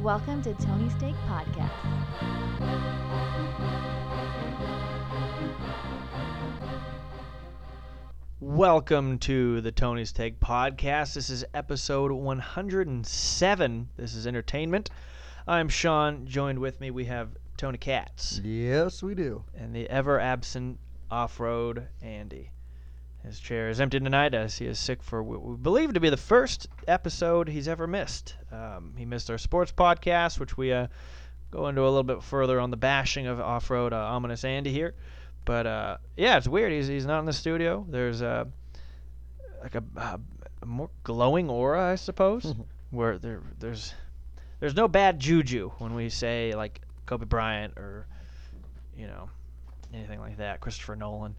Welcome to Tony's Take Podcast. Welcome to the Tony's Take podcast. This is episode 107. This is entertainment. I'm Sean. Joined with me, we have Tony Katz Yes, we do. and the ever absent off road Andy. His chair is empty tonight as he is sick for what we believe to be the first episode he's ever missed. Um, he missed our sports podcast, which we uh, go into a little bit further on the bashing of off road uh, ominous Andy here. But uh, yeah, it's weird. He's, he's not in the studio. There's uh, like a, a, a more glowing aura, I suppose, where there there's there's no bad juju when we say like Kobe Bryant or you know anything like that, Christopher Nolan.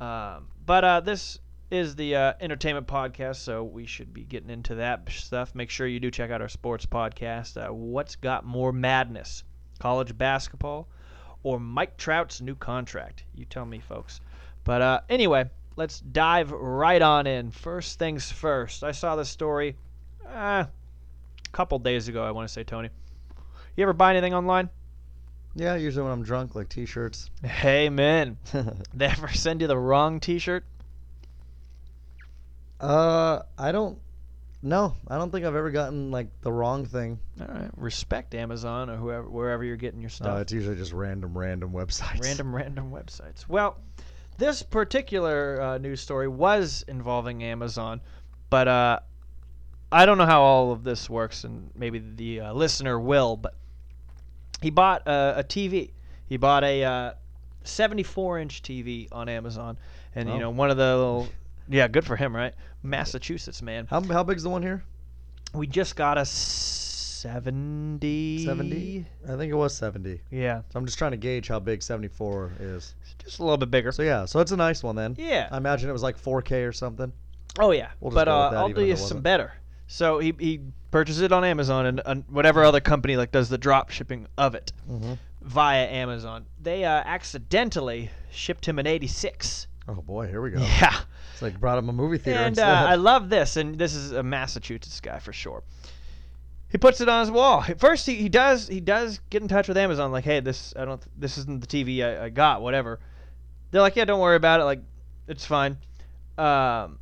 Um, but uh, this is the uh, entertainment podcast, so we should be getting into that stuff. Make sure you do check out our sports podcast. Uh, What's got more madness, college basketball or Mike Trout's new contract? You tell me, folks. But uh, anyway, let's dive right on in. First things first. I saw this story uh, a couple days ago. I want to say, Tony. You ever buy anything online? Yeah, usually when I'm drunk, like T-shirts. Hey, man. They ever send you the wrong T-shirt? uh, I don't. No, I don't think I've ever gotten like the wrong thing. All right, respect Amazon or whoever wherever you're getting your No, stuff. it's usually just random, random websites. random, random websites. Well, this particular uh, news story was involving Amazon, but uh, I don't know how all of this works, and maybe the uh, listener will. But he bought a, a TV. He bought a uh, 74-inch TV on Amazon, and you Oh. know one of the little. Yeah, good for him, right? Massachusetts, man. How how big's the one here? We just got a 70. Seventy. I think it was seventy. Yeah, So I'm just trying to gauge how big 74 is. just a little bit bigger. So yeah, so it's a nice one then. yeah. I imagine it was like 4K or something. Oh yeah, We'll just but go with uh, that I'll even do if you it some wasn't. better. So he he purchased it on Amazon and, and whatever other company like does the drop shipping of it Mm-hmm. via Amazon. They uh, accidentally shipped him an 86. Oh boy, here we go. Yeah, It's like brought him a movie theater. and uh. I love this, and this is a Massachusetts guy for sure. He puts it on his wall. First, he, he does he does get in touch with Amazon, like, hey, this I don't this isn't the TV I, I got, whatever. They're like, yeah, don't worry about it, like, it's fine. Um,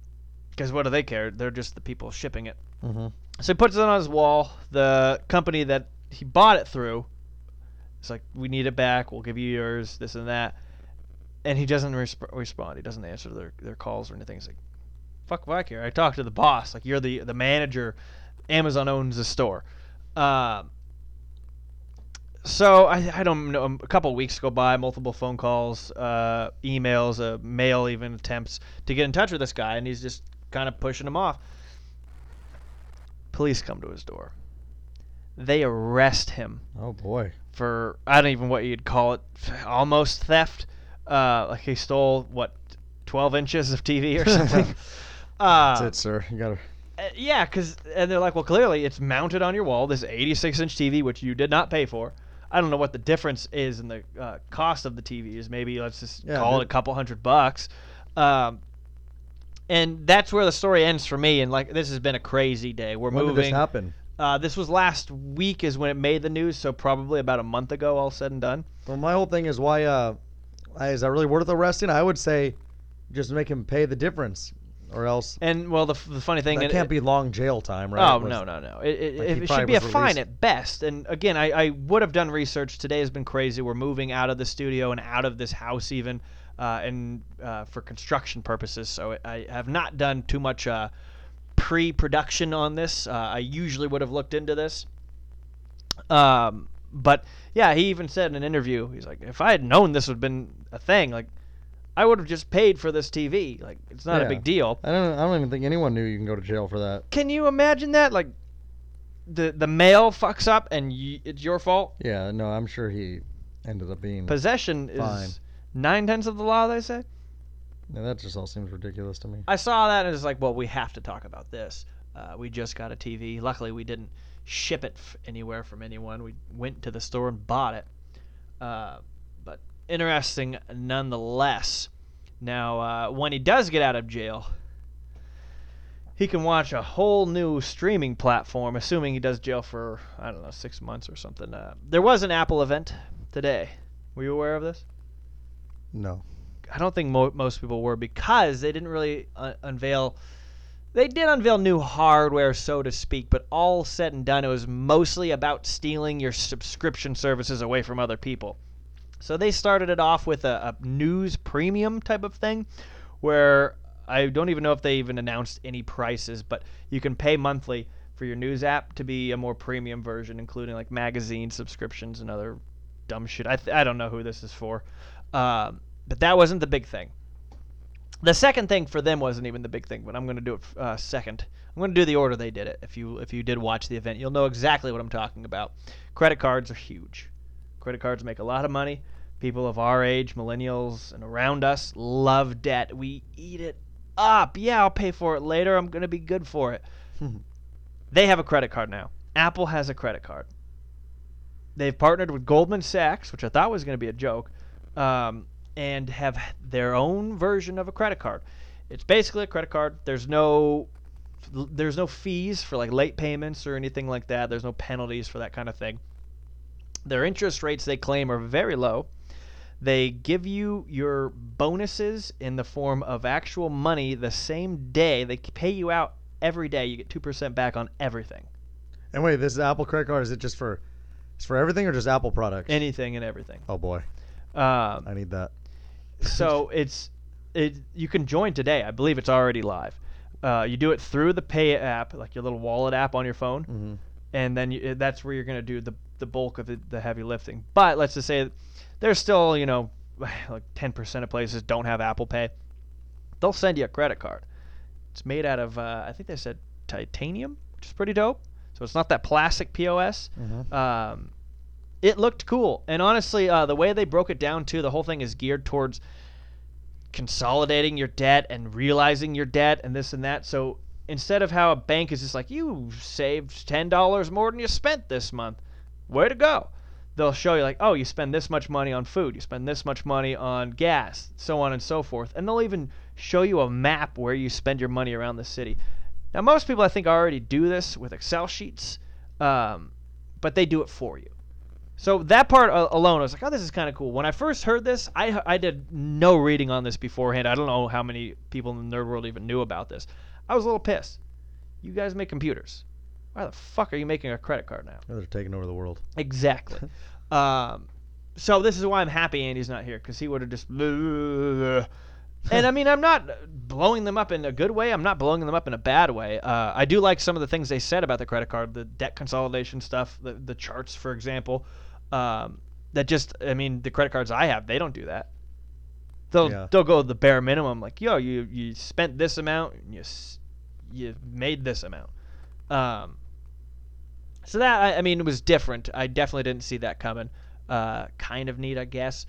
because what do they care? They're just the people shipping it. Mhm. So he puts it on his wall. The company that he bought it through, it's like, we need it back. We'll give you yours. This and that. And he doesn't resp- respond. He doesn't answer their, their calls or anything. He's like, fuck I care. I talked to the boss. Like, you're the the manager. Amazon owns the store. Um, so I, I don't know. A couple of weeks go by, multiple phone calls, uh, emails, uh, mail, even attempts to get in touch with this guy, and he's just kind of pushing him off. Police come to his door. They arrest him oh boy. for I don't even what you'd call it, almost theft. Uh, like he stole what, twelve inches of TV or something. uh, That's it, sir. You gotta. uh, yeah, because and they're like, well, clearly it's mounted on your wall. This 86-inch TV, which you did not pay for. I don't know what the difference is in the uh, cost of the TV is. Maybe let's just Yeah, call it a couple hundred bucks. Um, and that's where the story ends for me. And like, this has been a crazy day. We're When did moving. this happen? Uh, this was last week, is when it made the news. So probably about a month ago, all said and done. Well, my whole thing is why. Uh, is that really worth arresting? I would say, just make him pay the difference, or else And well, the, the funny thing that it- can't it- be long jail time, right? Oh Was- no no no! It, it, Like, it, should be a was fine at best. And again, I, I would have done research. Today has been crazy. We're moving out of the studio and out of this house even, uh, and uh, for construction purposes. So I have not done too much uh, pre-production on this. Uh, I usually would have looked into this. Um, but yeah, he even said in an interview, he's like, if I had known this would have been a thing, like. I would have just paid for this TV. Like it's not a big deal. I don't. I don't even think anyone knew you can go to jail for that. Can you imagine that? Like, the the mail fucks up and y- it's your fault. Yeah. No, I'm sure he ended up being. Possession is Fine. Nine tenths of the law. They say. Yeah, that just all seems ridiculous to me. I saw that and it's like, well, we have to talk about this. Uh, we just got a TV. Luckily, we didn't ship it f- anywhere from anyone. We went to the store and bought it. Uh, but interesting nonetheless. Now, uh, when he does get out of jail, he can watch a whole new streaming platform, assuming he does jail for I don't know six months or something. Uh, there was an Apple event today. Were you aware of this? No. I don't think mo- most people were because they didn't really uh, unveil. They did unveil new hardware, so to speak, but all said and done, it was mostly about stealing your subscription services away from other people. So they started it off with a, a news premium type of thing, where I don't even know if they even announced any prices, but you can pay monthly for your news app to be a more premium version, including like magazine subscriptions and other dumb shit. I, th- I don't know who this is for. Um, but that wasn't the big thing. The second thing for them wasn't even the big thing, but I'm going to do it uh, second. I'm going to do the order they did it. If you if you did watch the event, you'll know exactly what I'm talking about. Credit cards are huge. Credit cards make a lot of money. People of our age, millennials and around us, love debt. We eat it up. Yeah, I'll pay for it later. I'm going to be good for it. they have a credit card now. Apple has a credit card. They've partnered with Goldman Sachs, which I thought was going to be a joke, um, and have their own version of a credit card. It's basically a credit card. There's no there's no fees for like late payments or anything like that. There's no penalties for that kind of thing. Their interest rates they claim are very low. They give you your bonuses in the form of actual money the same day. They pay you out every day. You get 2% back on everything. And wait, this is Apple credit card. Is it just for? It's for everything or just Apple products? Anything and everything. oh boy, Um, I need that. so it's it you can join today. I believe it's already live. Uh, you do it through the Pay app, like your little wallet app on your phone, hmm and then you, that's where you're going to do the the bulk of the, the heavy lifting. But let's just say there's still you know like 10% of places don't have Apple Pay. They'll send you a credit card. It's made out of uh, I think they said titanium, which is pretty dope. So it's not that plastic POS. hmm Um, it looked cool, and honestly, uh, the way they broke it down too, the whole thing is geared towards consolidating your debt and realizing your debt and this and that. So instead of how a bank is just like you saved ten dollars more than you spent this month, way to go. They'll show you like, oh, you spend this much money on food, you spend this much money on gas, so on and so forth, and they'll even show you a map where you spend your money around the city. Now, most people I think already do this with Excel sheets, um, but they do it for you. So that part alone, I was like, oh, this is kind of cool. When I first heard this, I, I did no reading on this beforehand. I don't know how many people in the nerd world even knew about this. I was a little pissed. You guys make computers. Why the fuck are you making a credit card now? They're taking over the world. Exactly. um, so this is why I'm happy Andy's not here because he would have just. And I mean, I'm not blowing them up in a good way. I'm not blowing them up in a bad way. Uh, I do like some of the things they said about the credit card, the debt consolidation stuff, the the charts, for example. Um, that just, I mean, the credit cards I have, they don't do that. They'll Yeah. they'll go the bare minimum, like yo, you you spent this amount, and you you made this amount. Um, so that I, I mean it was different. I definitely didn't see that coming. Uh, kind of neat, I guess.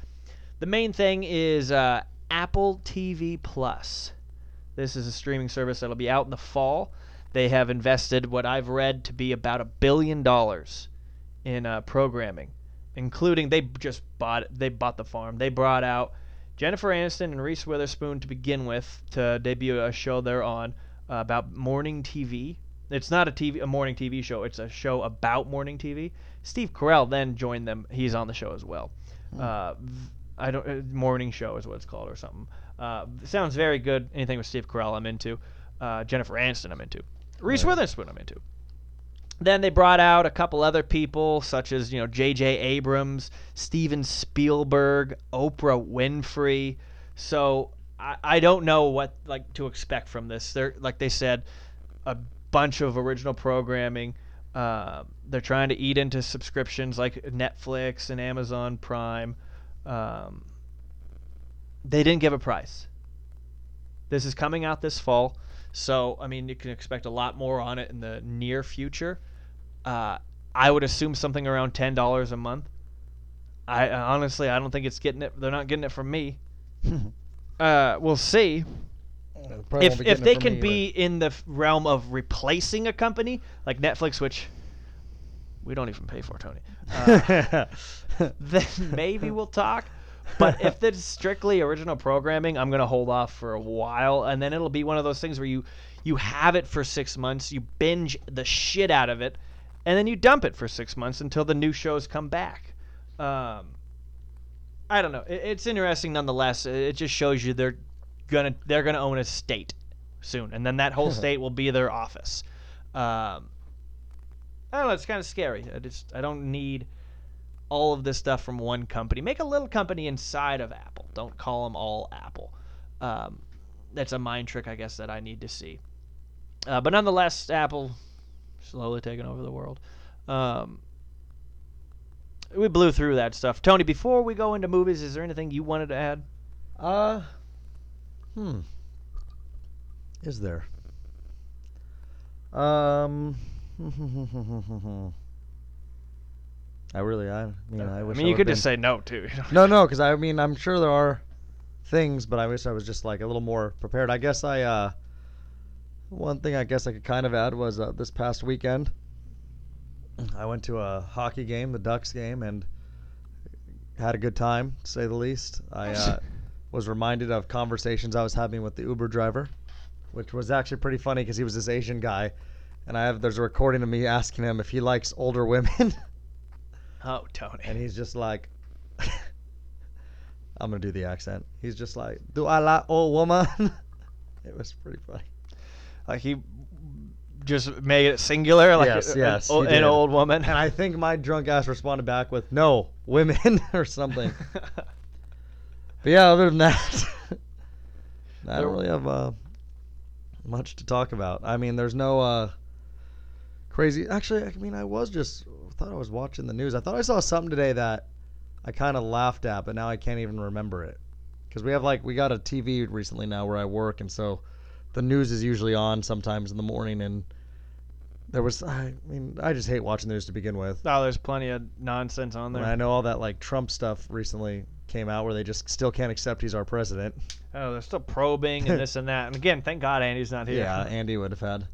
The main thing is uh, Apple TV Plus. This is a streaming service that'll be out in the fall. They have invested what I've read to be about a billion dollars in uh, programming, including they just bought they bought the farm. They brought out Jennifer Aniston and Reese Witherspoon to begin with to debut a show they're on uh, about morning TV. It's not a TV a morning TV show. It's a show about morning TV. Steve Carell then joined them. He's on the show as well. Uh, v- I don't uh, morning show is what it's called or something. Uh, sounds very good. Anything with Steve Carell I'm into. Uh, Jennifer Aniston I'm into. Reese Right. Witherspoon I'm into. Then they brought out a couple other people, such as you know J.J. Abrams, Steven Spielberg, Oprah Winfrey. So I, I don't know what like to expect from this. They're like they said, a bunch of original programming. Uh, they're trying to eat into subscriptions like Netflix and Amazon Prime. Um, they didn't give a price. This is coming out this fall, so I mean you can expect a lot more on it in the near future. Uh, I would assume something around ten dollars a month. I uh, honestly I don't think it's getting it. They're not getting it from me. Uh, we'll see Probably if if they can me, be in the realm of replacing a company like Netflix, which we don't even pay for, Tony. Uh, then maybe we'll talk. But if it's strictly original programming, I'm gonna hold off for a while, and then it'll be one of those things where you You have it for six months. You binge the shit out of it, and then you dump it for six months until the new shows come back. Um, I don't know. It, it's interesting nonetheless. It just shows you they're gonna they're gonna own a state soon, and then that whole state will be their office. Um, I don't know. It's kind of scary. I just I don't need all of this stuff from one company. Make a little company inside of Apple. Don't call them all Apple. Um, that's a mind trick, I guess, that I need to see. Uh, but nonetheless, Apple slowly taking over the world. Um, we blew through that stuff. Tony, before we go into movies, is there anything you wanted to add? Uh, hmm. Is there? Um. I really, I mean, I I wish. mean, you could been- just say no too. No, no, because I mean, I'm sure there are things, but I wish I was just like a little more prepared. I guess I, uh, one thing I guess I could kind of add was uh, this past weekend, I went to a hockey game, the Ducks game, and had a good time, to say the least. I uh, was reminded of conversations I was having with the Uber driver, which was actually pretty funny because he was this Asian guy, and I have there's a recording of me asking him if he likes older women. Oh, Tony. And he's just like, I'm gonna do the accent. He's just like, "Do I like old woman?" it was pretty funny. Like he just made it singular, like Yes, a- yes, an, an old woman. And I think my drunk ass responded back with, "No, women" or something. But yeah, other than that, I don't really have uh, much to talk about. I mean, there's no uh, crazy. Actually, I mean, I was just thought I was watching the news. I thought I saw something today that I kind of laughed at, but now I can't even remember it. Because we have like we got a TV recently now where I work, and so the news is usually on sometimes in the morning, and there was. I mean, I just hate watching the news to begin with. oh, there's plenty of nonsense on there. And I know all that like Trump stuff recently came out where they just still can't accept he's our president. Oh, they're still probing and this and that. And again, thank God Andy's not here. Yeah, Andy would have had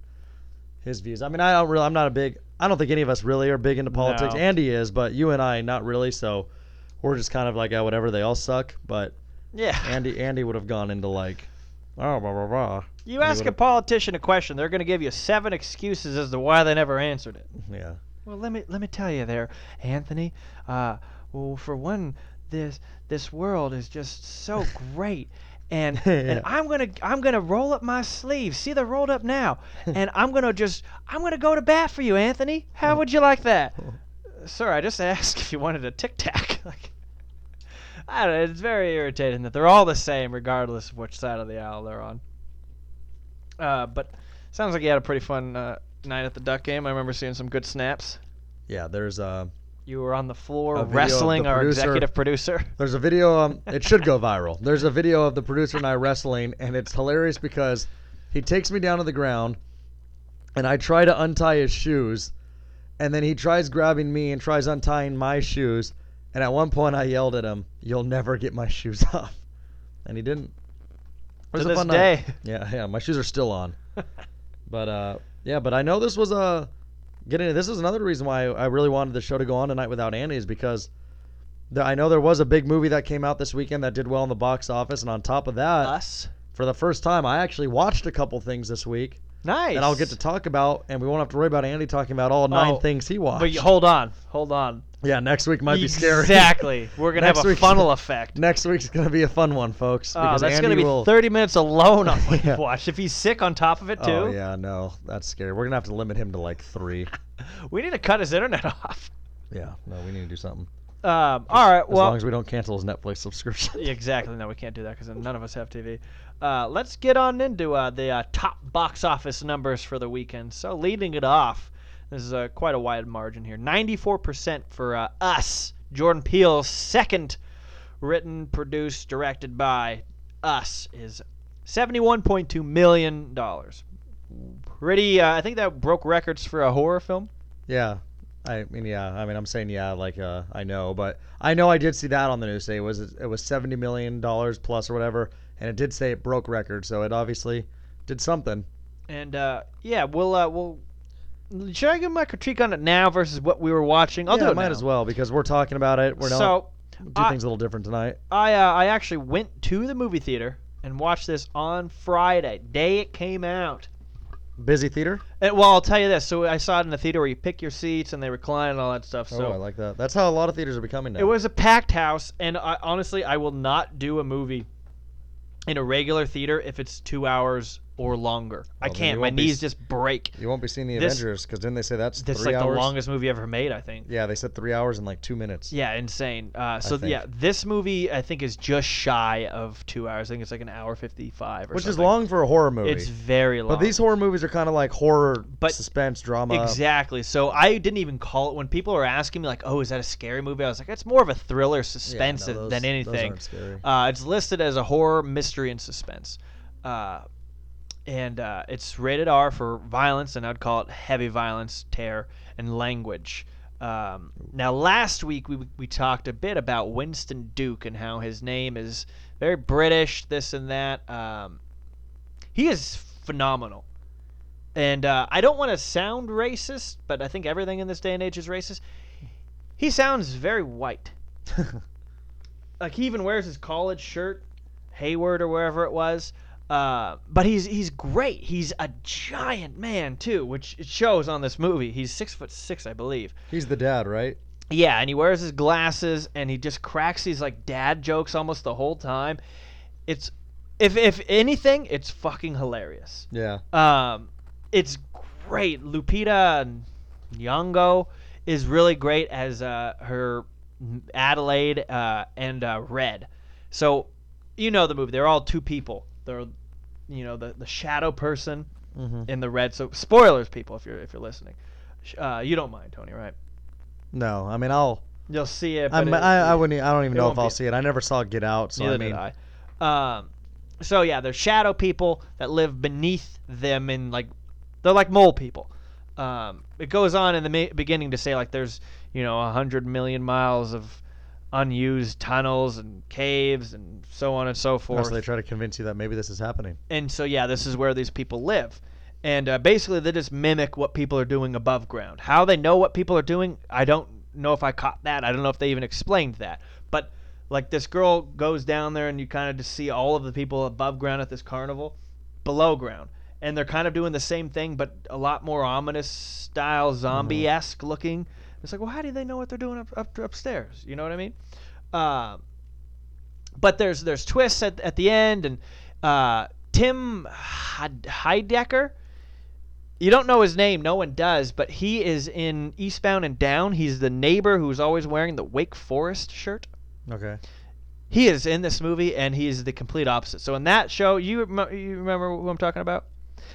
his views. I mean, I don't really. I'm not a big. I don't think any of us really are big into politics. No. Andy is, but you and I not really. So we're just kind of like, yeah, whatever. They all suck. But yeah. Andy, Andy would have gone into like, oh, blah blah blah. You And ask a politician a question, they're going to give you seven excuses as to why they never answered it. Yeah. Well, let me let me tell you there, Anthony. Uh, well, for one, this this world is just so great. And, and I'm gonna I'm gonna roll up my sleeves. See, they're rolled up now. And I'm gonna just I'm gonna go to bat for you, Anthony. How would you like that, sir? I just asked if you wanted a tic tac. like, I don't know. It's very irritating that they're all the same, regardless of which side of the aisle they're on. Uh, but sounds like you had a pretty fun uh, night at the Duck game. I remember seeing some good snaps. Yeah. There's uh, You were on the floor A video of wrestling our producer- executive producer. There's a video. Um, it should go viral. There's a video of the producer and I wrestling, and it's hilarious because he takes me down to the ground, and I try to untie his shoes, and then he tries grabbing me and tries untying my shoes, and at one point I yelled at him, "You'll never get my shoes off," and he didn't. It was To a this fun day. night. Yeah, yeah, my shoes are still on. But uh, yeah, but I know this was a getting. This is another reason why I really wanted the show to go on tonight without Andy is because the, I know there was a big movie that came out this weekend that did well in the box office, and on top of that, Us. for the first time, I actually watched a couple things this week Nice. that I'll get to talk about, and we won't have to worry about Andy talking about all nine Oh, things he watched. But you, hold on, hold on. yeah, next week might be scary. Exactly. We're gonna have a week's- funnel effect. Next week's gonna be a fun one, folks. Oh, because that's Andy gonna be will, 30 minutes alone on what Yeah. you've. If he's sick on top of it too, Oh yeah, no, that's scary. We're gonna have to limit him to like three. we need to cut his internet off. Yeah, no, we need to do something. Um, all right. As Well, long as we don't cancel his Netflix subscription. Exactly. No, we can't do that because none of us have TV. Uh, let's get on into uh, the uh, top box office numbers for the weekend. So leading it off, this is quite a wide margin here. 94% for uh, Us, Jordan Peele's second written, produced, directed by Us, is $71.2 million. Pretty, uh, I think that broke records for a horror film. Yeah. I mean, yeah. I mean, I'm saying yeah, like uh, I know, but I know I did see that on the news. Say it was it was seventy million dollars plus or whatever, and it did say it broke records, so it obviously did something. And uh, yeah, we'll uh, we'll. Should I give my critique on it now versus what we were watching? I'll yeah, do it might now. as well because we're talking about it. We're not so do I- things a little different tonight. I uh, I actually went to the movie theater and watched this on Friday, day it came out. Busy theater. And, well, I'll tell you this. So I saw it in the theater where you pick your seats and they recline and all that stuff. So oh, I like that. That's how a lot of theaters are becoming now. It was a packed house, and I, honestly, I will not do a movie in a regular theater if it's two hours or longer. I Well, then can't. My won't be knees just break. You won't be seeing the This- Avengers because didn't they say that's This three like hours? the longest movie ever made, I think. Yeah, they said three hours and like two minutes. Yeah, insane. Uh, so yeah, this movie I think is just shy of two hours. I think it's like an hour fifty-five or which is long for a horror movie. It's very long. but these horror movies are kind of like horror, But- suspense, drama. Exactly. So I didn't even call it when people were asking me like, "Oh, is that a scary movie?" I was like, "It's more of a thriller, Yeah, no, suspense those- than anything." Uh, it's listed as a horror, mystery, and suspense. Uh, and uh, it's rated R for violence, and I'd call it heavy violence, terror, and language. Um, now, last week we, we talked a bit about Winston Duke and how his name is very British, this and that. Um, he is phenomenal. And uh, I don't want to sound racist, but I think everything in this day and age is racist. He sounds very white like he even wears his college shirt, Hayward or wherever it was. Uh, but he's he's great. He's a giant man too, which it shows on this movie. He's six foot six, I believe. He's the dad, right? Yeah, and he wears his glasses and he just cracks these like dad jokes almost the whole time. It's if if anything, it's fucking hilarious. Yeah. Um, it's great. Lupita Nyong'o is really great as uh, her Adelaide uh, and uh, Red. So you know the movie. They're all two people. They're you know the the shadow person hmm in the red. So spoilers, people, if you're if you're listening. Uh, you don't mind, Tony, right? No, I mean I'll. You'll see it. But I'm, it- I, I wouldn't. I don't even know if I'll see it. I never saw Get Out, so I mean, did I. Um, so yeah, they're shadow people that live beneath them and like they're like mole people. Um, it goes on in the ma- beginning to say like there's you know a hundred million miles of unused tunnels and caves and so on and so forth. so they try to convince you that maybe this is happening. and so yeah, this is where these people live. And uh, basically, they just mimic what people are doing above ground. How they know what people are doing, I don't know if I caught that. I don't know if they even explained that. But like this girl goes down there, and you kind of just see all of the people above ground at this carnival, below ground, and they're kind of doing the same thing, but a lot more ominous style, zombie esque looking. It's like, well, how do they know what they're doing up, up upstairs? You know what I mean? Um, but there's there's twists at, at the end and uh, Tim Heidecker you don't know his name no one does but he is in Eastbound and Down he's the neighbor who's always wearing the Wake Forest shirt Okay. he is in this movie and he is the complete opposite so in that show you you remember who I'm talking about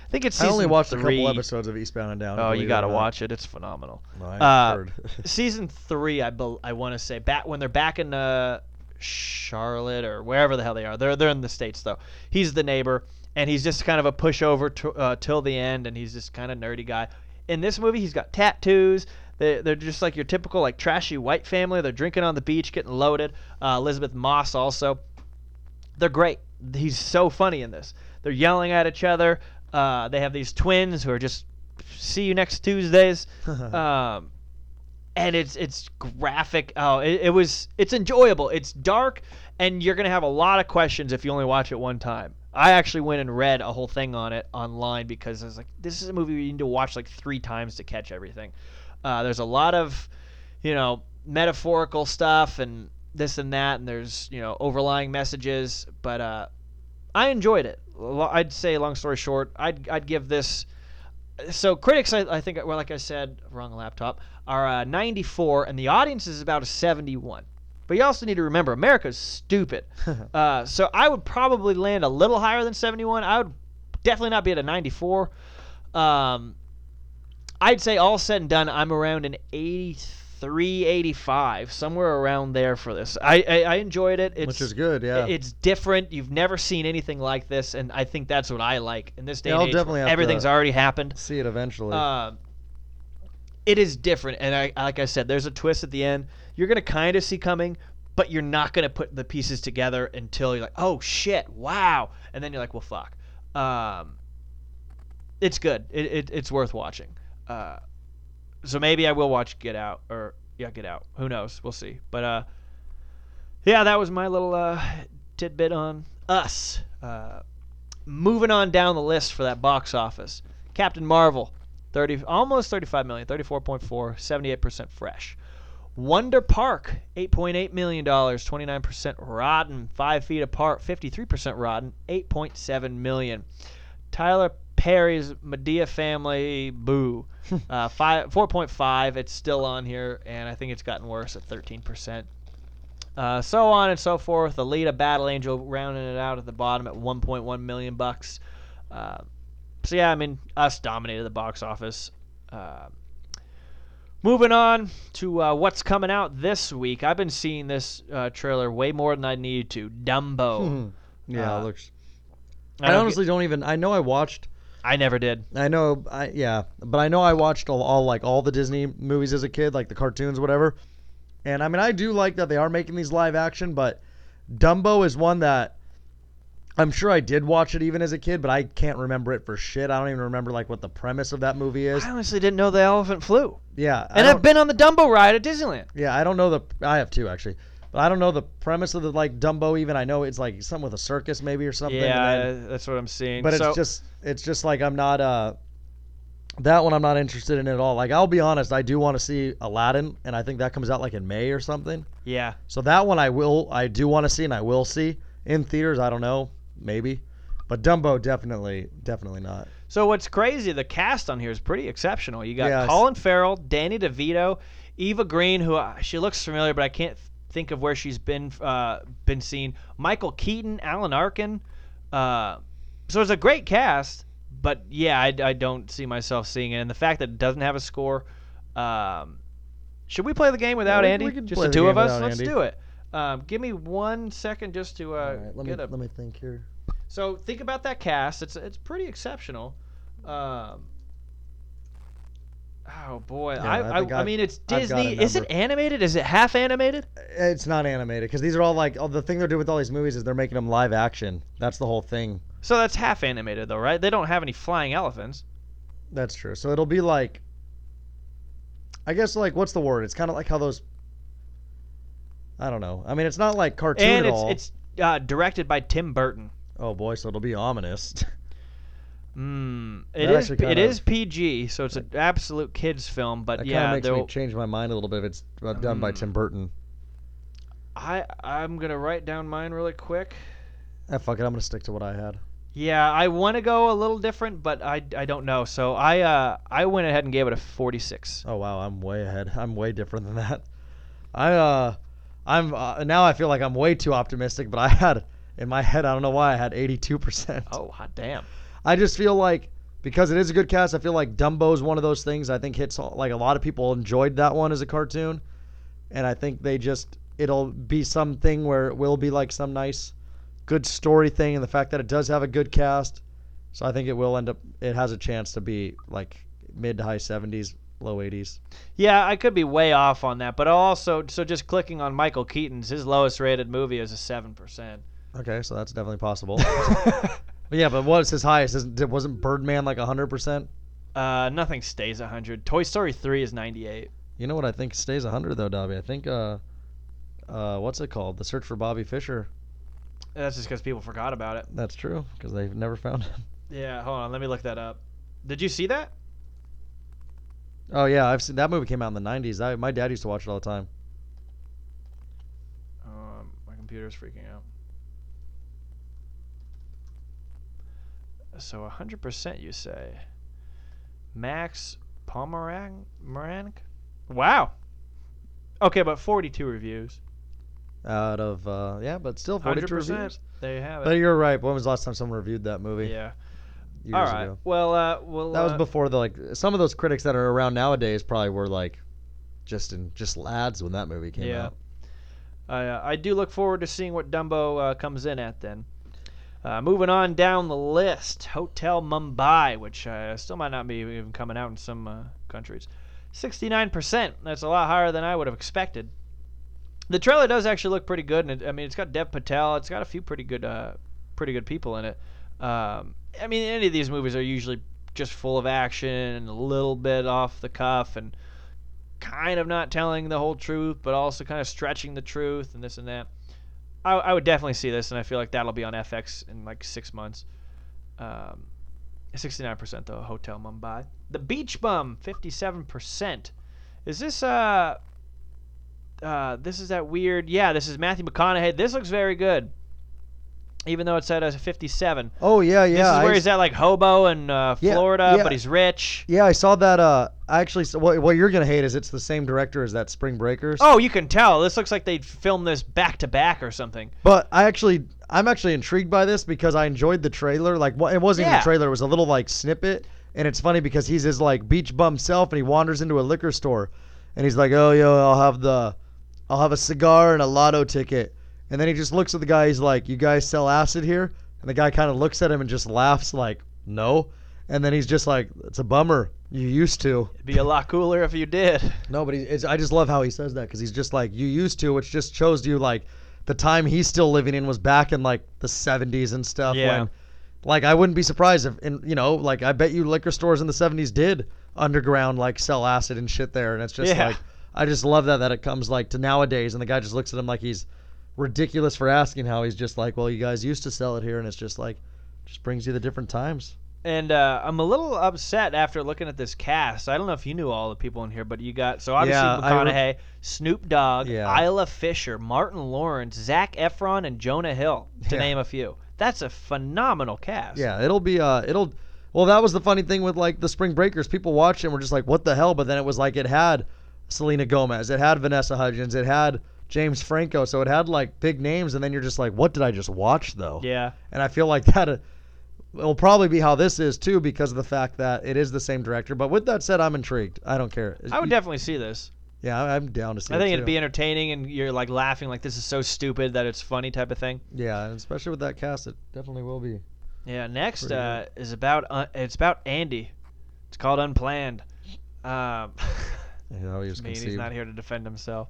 I think it's I only watched three. a couple episodes of Eastbound and Down. oh you got to watch it it's phenomenal No, Uh, season three, I bel I want to say back when they're back in uh, Charlotte or wherever the hell they are. They're they're in the states though. He's the neighbor, and he's just kind of a pushover to, uh, till the end, and he's just kind of nerdy guy. In this movie, he's got tattoos. They they're just like your typical like trashy white family. They're drinking on the beach, getting loaded. Uh, Elisabeth Moss also. They're great. He's so funny in this. They're yelling at each other. Uh, they have these twins who are just see you next Tuesdays. um, and it's it's graphic. Oh, it, it was it's enjoyable. It's dark, and you're gonna have a lot of questions if you only watch it one time. I actually went and read a whole thing on it online because I was like, this is a movie you need to watch like three times to catch everything. Uh, there's a lot of, you know, metaphorical stuff and this and that, and there's you know overlying messages. But uh, I enjoyed it. I'd say, long story short, I'd I'd give this. So critics, I, I think, well, like I said, wrong laptop, are uh, 94, and the audience is about a 71. But you also need to remember, America's stupid. uh, so I would probably land a little higher than 71. I would definitely not be at a 94. Um, I'd say all said and done, I'm around an 83, 85, somewhere around there for this. I I, I enjoyed it. It's, Which is good, yeah. It's different. You've never seen anything like this, and I think that's what I like in this day Yeah, and I'll age. definitely everything's already happened. See it eventually. Uh, it is different, and I like I said, there's a twist at the end. You're gonna kind of see coming, but you're not gonna put the pieces together until you're like, oh shit, wow, and then you're like, well, fuck. Um, it's good. It, it it's worth watching. Uh, so maybe I will watch Get Out or yeah, Get Out. Who knows? We'll see. But uh, yeah, that was my little uh tidbit on us. Uh, moving on down the list for that box office. Captain Marvel, 30 almost 35 million, 34.4, 78% fresh. Wonder Park, 8.8 million dollars, 29% rotten. Five Feet Apart, 53% rotten, 8.7 million. Tyler Perry's Madea Family, boo, uh, five, 4.5. It's still on here, and I think it's gotten worse at 13%. Uh, so on and so forth. Alita Battle Angel rounding it out at the bottom at 1.1 million bucks. Uh, so yeah, I mean, us dominated the box office. Uh, moving on to uh, what's coming out this week. I've been seeing this uh, trailer way more than I need to. Dumbo. yeah, Uh, it looks. I I, don't honestly don't even. I know I watched. I never did. I know. I yeah, but I know I watched all, all like all the Disney movies as a kid, like the cartoons, whatever. And I mean, I do like that they are making these live action, but Dumbo is one that I'm sure I did watch it even as a kid, but I can't remember it for shit. I don't even remember like what the premise of that movie is. I honestly didn't know the elephant flew. Yeah, I And don't- I've been on the Dumbo ride at Disneyland. Yeah, I don't know the. I have two actually, but I don't know the premise of the like Dumbo. Even I know it's like something with a circus maybe or something. Yeah, then- that's what I'm seeing. but it's just it's just like I'm not uh that one I'm not interested in at all. Like I'll be honest, I do want to see Aladdin, and I think that comes out like in May or something. yeah. So that one I will, I do want to see, and I will see in theaters. I don't know, maybe, but Dumbo definitely, definitely not. So what's crazy? The cast on here is pretty exceptional. You got Yes. Colin Farrell, Danny DeVito, Eva Green, who uh, she looks familiar, but I can't think of where she's been uh, been seen. Michael Keaton, Alan Arkin. Uh, so it's a great cast, but yeah, I, I don't see myself seeing it. And the fact that it doesn't have a score. Um, should we play the game without we- Andy? we just the two of us. Let's Andy. do it. Um, give me one second just to uh, right, let me a let me think here. so think about that cast. It's it's pretty exceptional. Um, oh boy, Yeah, I I I, mean it's I've got a Disney. Is it animated? Is it half animated? It's not animated because these are all like the thing they're doing with all these movies is they're making them live action. That's the whole thing. So that's half animated though, right? They don't have any flying elephants. That's true. So it'll be like, I guess like what's the word? It's kind of like how those. I don't know. I mean, it's not like cartoon and at it's all. it's uh, directed by Tim Burton. oh boy, so it'll be ominous. Mm, it is actually it is PG, so it's an absolute kids film. But that kind yeah, of makes me change my mind a little bit if it's uh, done by Mm. Tim Burton. I I'm gonna write down mine really quick. Ah, fuck it, I'm gonna stick to what I had. Yeah, I want to go a little different, but I, I don't know. So I uh I went ahead and gave it a 46. Oh wow, I'm way ahead. I'm way different than that. I uh, I'm uh, now I feel like I'm way too optimistic, but I had in my head I don't know why I had 82 percent. Oh, hot damn. I just feel like because it is a good cast, I feel like Dumbo's one of those things I think hits like a lot of people enjoyed that one as a cartoon, and I think they just it'll be something where it will be like some nice, good story thing, and the fact that it does have a good cast, so I think it will end up it has a chance to be like mid to high 70s, low 80s. Yeah, I could be way off on that, but also so just clicking on Michael Keaton's his lowest rated movie is a 7%. Okay, so that's definitely possible. Yeah, but what's his highest? Isn't, wasn't Birdman like 100%? uh nothing stays 100. Toy Story 3 is 98. You know what I think stays 100 though, Dobby? I think uh uh what's it called? The Search for Bobby Fischer. That's just cuz people forgot about it. That's true because they've never found him. Yeah, hold on, let me look that up. Did you see that? Oh yeah, I've seen that movie came out in the 90s. I, my dad used to watch it all the time. Um, my computer's freaking out. So 100% you say. Max Pomeranc? Wow. Okay, but 42 reviews. Out of uh yeah, but still 42 100%. reviews. There you have it. But you're right. When was the last time someone reviewed that movie? Yeah. Years All right. ago. Well, uh, well, That was uh, before the like some of those critics that are around nowadays probably were like just in just lads when that movie came Yeah. out. I, uh, I do look forward to seeing what Dumbo uh, comes in at then. Uh, moving on down the list, Hotel Mumbai, which uh, still might not be even coming out in some uh, countries. 69%. That's a lot higher than I would have expected. The trailer does actually look pretty good, and it, I mean, it's got Dev Patel. It's got a few pretty good, uh, pretty good people in it. Um, I mean, any of these movies are usually just full of action and a little bit off the cuff and kind of not telling the whole truth, but also kind of stretching the truth and this and that. I, I would definitely see this, and I feel like that'll be on FX in like six months. Um, 69% though, Hotel Mumbai. The Beach Bum, 57%. Is this uh uh this is that weird Yeah, this is Matthew McConaughey. This looks very good. Even though it said as a 57. Oh yeah, yeah. this is I where s- he's at like hobo in uh, Yeah, Florida, yeah. but he's rich. Yeah, I saw that. Uh, I actually, s- what, what you're gonna hate is it's the same director as that Spring Breakers. Oh, you can tell. This looks like they filmed this back to back or something. But I actually, I'm actually intrigued by this because I enjoyed the trailer. Like, what it wasn't even a trailer; it was a little like snippet, and it's funny because he's his like beach bum self, and he wanders into a liquor store, and he's like, "Oh, yo, I'll have the, I'll have a cigar and a lotto ticket," and then he just looks at the guy. He's like, "You guys sell acid here?" And the guy kind of looks at him and just laughs, like, "No," and then he's just like, "It's a bummer. You used to." It'd be a lot cooler if you did. No, but he, it's, I just love how he says that because he's just like you used to, which just shows you like the time he's still living in was back in like the 70s and stuff. Yeah. When, like I wouldn't be surprised if, in you know, like I bet you liquor stores in the 70s did underground like sell acid and shit there, and it's just Yeah. like I just love that that it comes like to nowadays, and the guy just looks at him like he's ridiculous for asking how he's just like, well, you guys used to sell it here, and it's just like, just brings you the different times. And uh, I'm a little upset after looking at this cast. I don't know if you knew all the people in here, but you got so obviously Yeah, I re- McConaughey, Snoop Dogg, Yeah. Isla Fisher, Martin Lawrence, Zac Efron, and Jonah Hill, to Yeah. name a few. That's a phenomenal cast. Yeah, it'll be uh it'll well that was the funny thing with like the Spring Breakers. People watched it and were just like, what the hell? But then it was like it had Selena Gomez, it had Vanessa Hudgens, it had James Franco, so it had like big names, and then you're just like, what did I just watch though? Yeah. And I feel like that uh, will probably be how this is too, because of the fact that it is the same director. But with that said, I'm intrigued. I don't care. I would You- definitely see this. Yeah, I- I'm down to see. I it think too. it'd be entertaining, and you're like laughing, like this is so stupid that it's funny type of thing. Yeah, and especially with that cast, it definitely will be. Yeah. Next Pretty uh, is about uh, it's about Andy. It's called Unplanned. Um, You know, he was mean, he's conceived. not here to defend himself.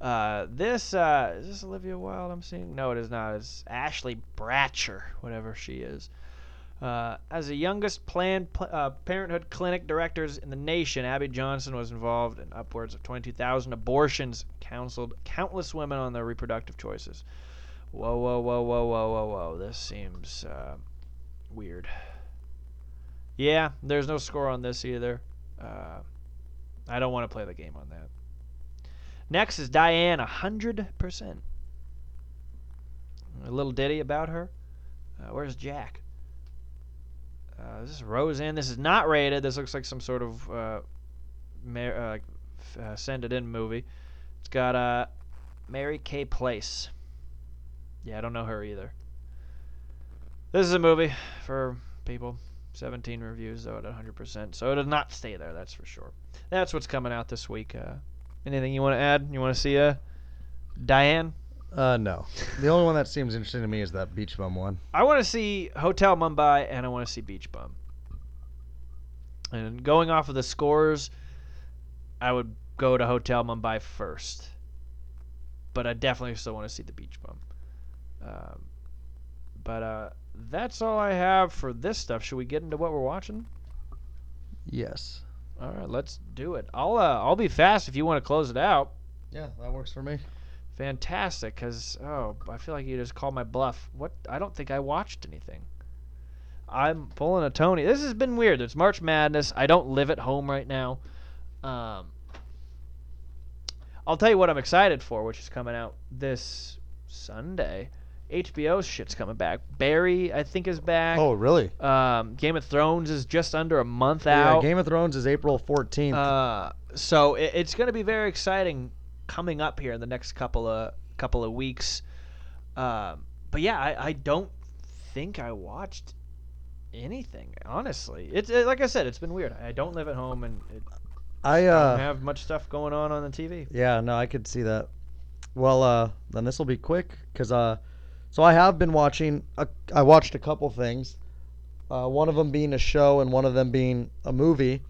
Uh, this uh, is this Olivia Wilde I'm seeing? No, it is not. It's Ashley Bratcher, whatever she is. Uh, as the youngest Planned Pl- uh, Parenthood clinic directors in the nation, Abby Johnson was involved in upwards of 22,000 abortions, counseled countless women on their reproductive choices. Whoa, whoa, whoa, whoa, whoa, whoa, whoa. This seems uh, weird. Yeah, there's no score on this either. Uh, I don't want to play the game on that. Next is Diane, 100%. A little ditty about her. Uh, where's Jack? Uh, this is Roseanne. This is not rated. This looks like some sort of uh, Mar- uh, f- uh, send it in movie. It's got uh, Mary Kay Place. Yeah, I don't know her either. This is a movie for people. 17 reviews though at 100%. So it does not stay there, that's for sure. That's what's coming out this week. Anything you want to add? You want to see uh, Diane? Uh, no. The only one that seems interesting to me is that Beach Bum one. I want to see Hotel Mumbai and I want to see Beach Bum. And going off of the scores, I would go to Hotel Mumbai first. But I definitely still want to see the Beach Bum. Um, but uh, that's all I have for this stuff. Should we get into what we're watching? Yes. All right, let's do it. I'll uh, I'll be fast if you want to close it out. Yeah, that works for me. Fantastic, cause oh, I feel like you just called my bluff. What? I don't think I watched anything. I'm pulling a Tony. This has been weird. It's March Madness. I don't live at home right now. Um, I'll tell you what I'm excited for, which is coming out this Sunday. HBO's shit's coming back. Barry, I think, is back. Oh, really? Um, Game of Thrones is just under a month out. Yeah. Game of Thrones is April 14th. Uh, so it, it's going to be very exciting coming up here in the next couple of couple of weeks. Um, but yeah, I, I don't think I watched anything honestly. It's it, like I said, it's been weird. I don't live at home and it, I I don't uh have much stuff going on on the TV. yeah, no, I could see that. Well, uh then this will be quick cuz uh so I have been watching a, I watched a couple things. Uh one of them being a show and one of them being a movie.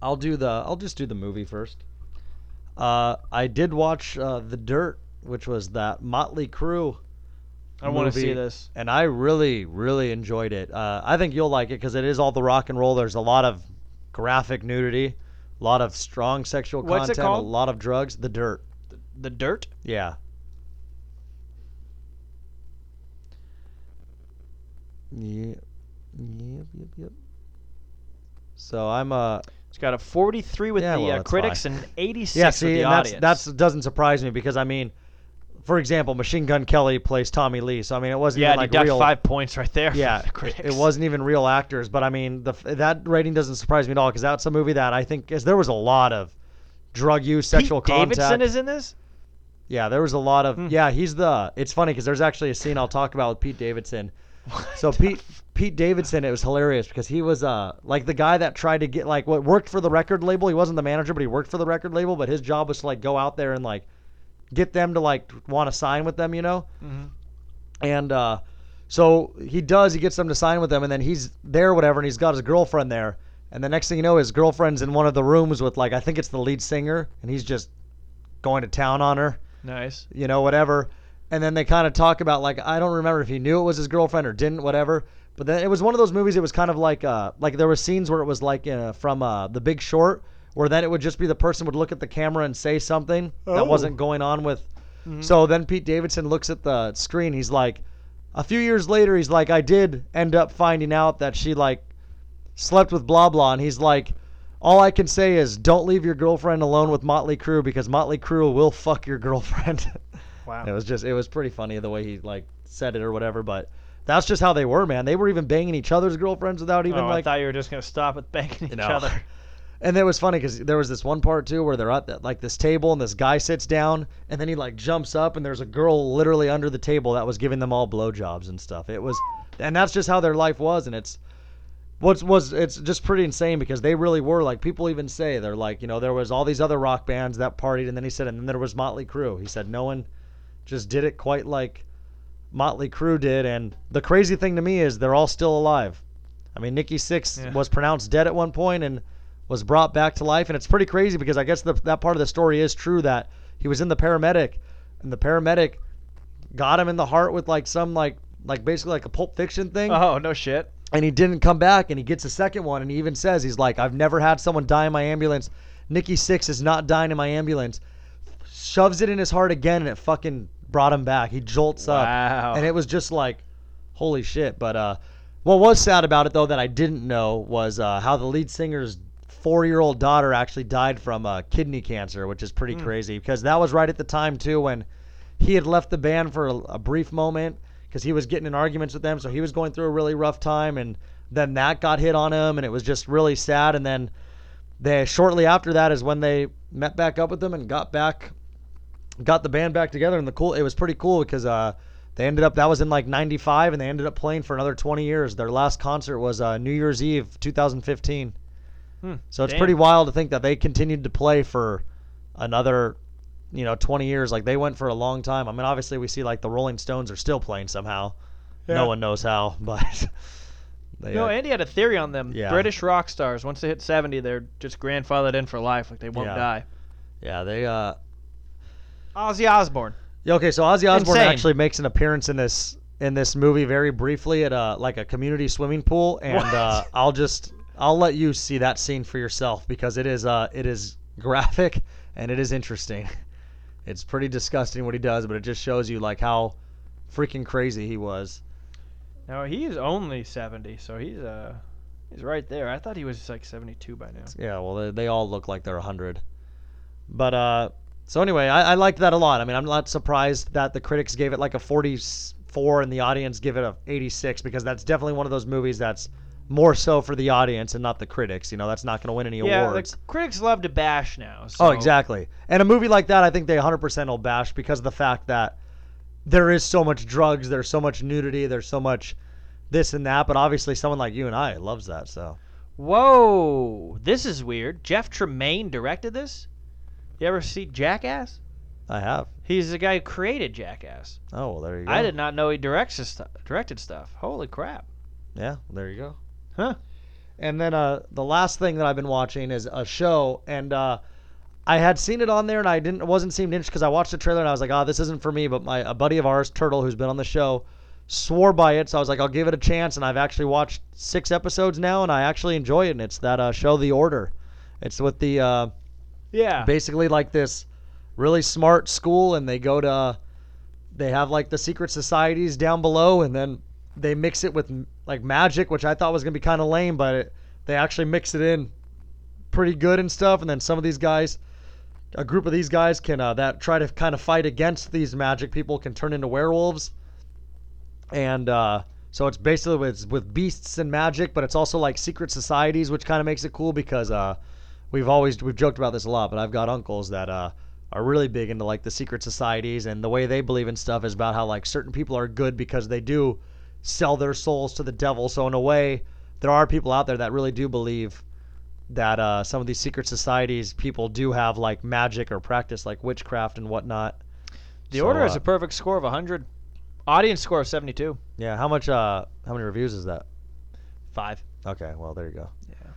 I'll do the I'll just do the movie first. Uh I did watch uh The Dirt, which was that Motley Crue I want to see this. and I really, really enjoyed it. Uh, I think you'll like it because it is all the rock and roll. There's a lot of graphic nudity, a lot of strong sexual What's content, a lot of drugs. The Dirt. The Dirt. Yeah. Yeah. Yep, yep, yep. So I'm uh It's got a 43 with Yeah, the well, uh, critics fine. and 86 yeah. with the and audience. that's doesn't surprise me because I mean, for example, Machine Gun Kelly plays Tommy Lee. So I mean, it wasn't yeah, even like real. five points right there. Yeah, the it wasn't even real actors, but I mean, the that rating doesn't surprise me at all because that's a movie that I think is there was a lot of drug use, sexual Pete contact. Davidson is in this. Yeah, there was a lot of. Hmm. Yeah, he's the. It's funny because there's actually a scene I'll talk about with Pete Davidson. So Pete Pete Davidson, it was hilarious because he was uh like the guy that tried to get like what worked for the record label. He wasn't the manager, but he worked for the record label. But his job was to like go out there and like get them to like want to sign with them, you know. Mhm. And uh, so he does. He gets them to sign with them, and then he's there, whatever, and he's got his girlfriend there. And the next thing you know, his girlfriend's in one of the rooms with like I think it's the lead singer, and he's just going to town on her Nice. you know, whatever. And then they kind of talk about like I don't remember if he knew it was his girlfriend or didn't, whatever. But then it was one of those movies. It was kind of like uh like there were scenes where it was like uh, from uh The Big Short, where then it would just be the person would look at the camera and say something Oh. that wasn't going on with. Mhm. So then Pete Davidson looks at the screen. He's like, a few years later, he's like, I did end up finding out that she like slept with blah blah, and he's like. All I can say is don't leave your girlfriend alone with Motley Crue because Motley Crue will fuck your girlfriend. Wow. It was just it was pretty funny the way he like said it or whatever, but that's just how they were, man. They were even banging each other's girlfriends without even oh, I like thought you were just gonna stop with banging each No. other. And it was funny because there was this one part too where they're at that, like this table and this guy sits down and then he like jumps up and there's a girl literally under the table that was giving them all blowjobs and stuff. It was, and that's just how their life was, and it's what's was it's just pretty insane because they really were like people even say they're like you know there was all these other rock bands that partied and then he said and then there was Motley Crue. He said no one just did it quite like Motley Crue did, and the crazy thing to me is they're all still alive. I mean, Nikki Sixx Yeah. was pronounced dead at one point and was brought back to life, and it's pretty crazy because I guess the, that part of the story is true that he was in the paramedic, and the paramedic got him in the heart with like some like like basically like a Pulp Fiction thing, Oh no shit. and he didn't come back, and he gets a second one, and he even says he's like, I've never had someone die in my ambulance. Nikki Sixx is not dying in my ambulance. Shoves it in his heart again, and it fucking brought him back. He jolts up. And it was just like holy shit. But uh what was sad about it though that i didn't know was uh how the lead singer's four-year-old daughter actually died from uh, kidney cancer which is pretty Mm. crazy. Because that was right at the time too when he had left the band for a, a brief moment because he was getting in arguments with them. So he was going through a really rough time and then that got hit on him and it was just really sad. And then they shortly after that is when they met back up with them and got back got the band back together and the cool it was pretty cool because uh they ended up that was in like 95 and they ended up playing for another 20 years their last concert was uh, new year's eve 2015 Hmm, so it's damn. pretty wild to think that they continued to play for another you know 20 years like they went for a long time i mean obviously we see like the rolling stones are still playing somehow Yeah. no one knows how but they, No, Andy had a theory on them. Yeah. British rock stars, once they hit 70, they're just grandfathered in for life. Like they won't Yeah. die. yeah they uh Ozzy Osbourne. Yeah, okay, so Ozzy Osbourne Insane. actually makes an appearance in this in this movie very briefly at a like a community swimming pool, and What? uh, I'll just I'll let you see that scene for yourself because it is uh it is graphic and it is interesting. It's pretty disgusting what he does, but it just shows you like how freaking crazy he was. No, he is only 70, so he's uh he's right there. I thought he was like 72 by now. Yeah, well they, they all look like they're 100. But uh so anyway, I, I liked that a lot. I mean, I'm not surprised that the critics gave it like a 44 and the audience give it a 86 because that's definitely one of those movies that's more so for the audience and not the critics. You know, that's not going to win any Yeah, awards. the critics love to bash now. Oh, so Oh, exactly. And a movie like that, I think they 100% will bash because of the fact that there is so much drugs, there's so much nudity, there's so much this and that. But obviously, someone like you and I loves that. So Whoa, this is weird. Jeff Tremaine directed this. You ever see Jackass? I have. He's the guy who created Jackass. Oh, well, there you go. I did not know he directs his stuff, directed stuff. Holy crap. Yeah, there you go. Huh. And then uh, the last thing that I've been watching is a show, and uh, I had seen it on there, and I didn't it wasn't seemed interested because I watched the trailer and I was like, oh, this isn't for me. But my a buddy of ours, Turtle, who's been on the show, swore by it, so I was like, I'll give it a chance. And I've actually watched six episodes now, and I actually enjoy it. And it's that uh, show, The Order. It's with the uh, Yeah. basically like this really smart school, and they go to they have like the secret societies down below, and then they mix it with like magic, which I thought was gonna be kind of lame, but it, they actually mix it in pretty good and stuff. And then some of these guys, a group of these guys can uh, that try to kind of fight against these magic people can turn into werewolves, and uh, so it's basically with with beasts and magic, but it's also like secret societies, which kind of makes it cool because uh, we've always we've joked about this a lot, but I've got uncles that uh, are really big into like the secret societies and the way they believe in stuff is about how like certain people are good because they do sell their souls to the devil. So in a way, there are people out there that really do believe that uh, some of these secret societies people do have like magic or practice like witchcraft and whatnot. The So, order has uh, a perfect score of 100. Audience score of 72. Yeah, how much? Uh, how many reviews is that? Five. Okay, well there you go. Yeah.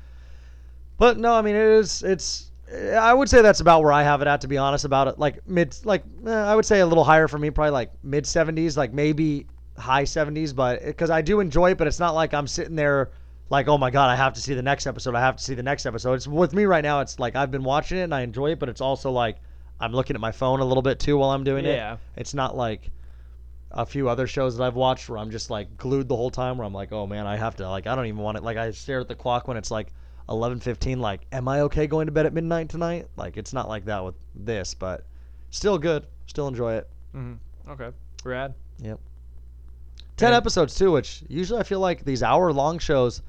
But no, I mean it is. It's. I would say that's about where I have it at. To be honest about it, like mid, like eh, I would say a little higher for me, probably like mid seventies, like maybe high seventies. But because I do enjoy it, but it's not like I'm sitting there like, oh my god, I have to see the next episode. I have to see the next episode. It's with me right now. It's like I've been watching it and I enjoy it, but it's also like I'm looking at my phone a little bit too while I'm doing Yeah. it. It's not like a few other shows that I've watched where I'm just like glued the whole time where I'm like, oh man, I have to like I don't even want it. Like I stare at the clock when it's like 11:15 like am I okay going to bed at midnight tonight? Like it's not like that with this, but still good. Still enjoy it. Mm-hmm. Okay. Rad. Yep. 10 episodes too, which usually I feel like these hour long shows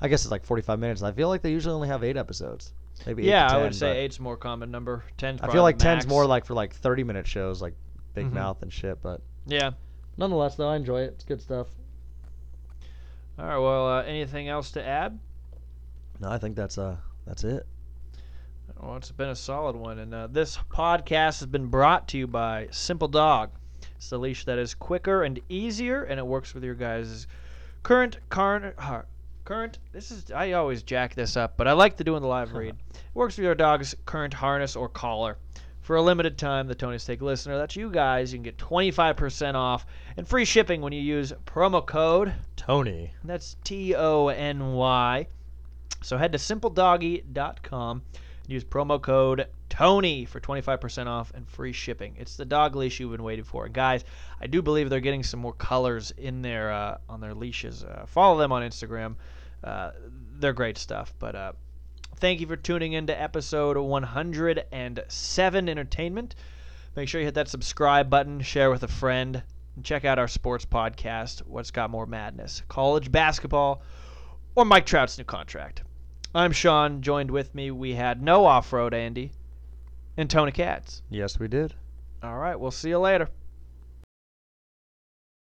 I guess it's like 45 minutes. I feel like they usually only have 8 episodes. Maybe eight Yeah, to I would say eight's more common number. Ten's I feel like the 10's more like for like 30 minute shows like Big Mhm. Mouth and shit, but Yeah. nonetheless though I enjoy it. It's good stuff. All right. Well, uh, anything else to add? No, I think that's uh that's it. Well, it's been a solid one, and uh, this podcast has been brought to you by Simple Dog. It's the leash that is quicker and easier, and it works with your guys' current current har- current. This is I always jack this up, but I like to do in the live read. It works with your dog's current harness or collar. For a limited time, the Tony's Take listener, that's you guys, you can get 25% off and free shipping when you use promo code Tony. That's T O N Y. So head to simpledoggy.com and use promo code TONY for 25% off and free shipping. It's the dog leash you've been waiting for. Guys, I do believe they're getting some more colors in their uh, on their leashes. Uh, follow them on Instagram. Uh, they're great stuff. But uh, thank you for tuning in to episode 107 Entertainment. Make sure you hit that subscribe button, share with a friend, and check out our sports podcast, What's Got More Madness, College Basketball, or Mike Trout's new contract. I'm Sean. Joined with me, we had no off road Andy and Tony Katz. Yes, we did. All right, we'll see you later.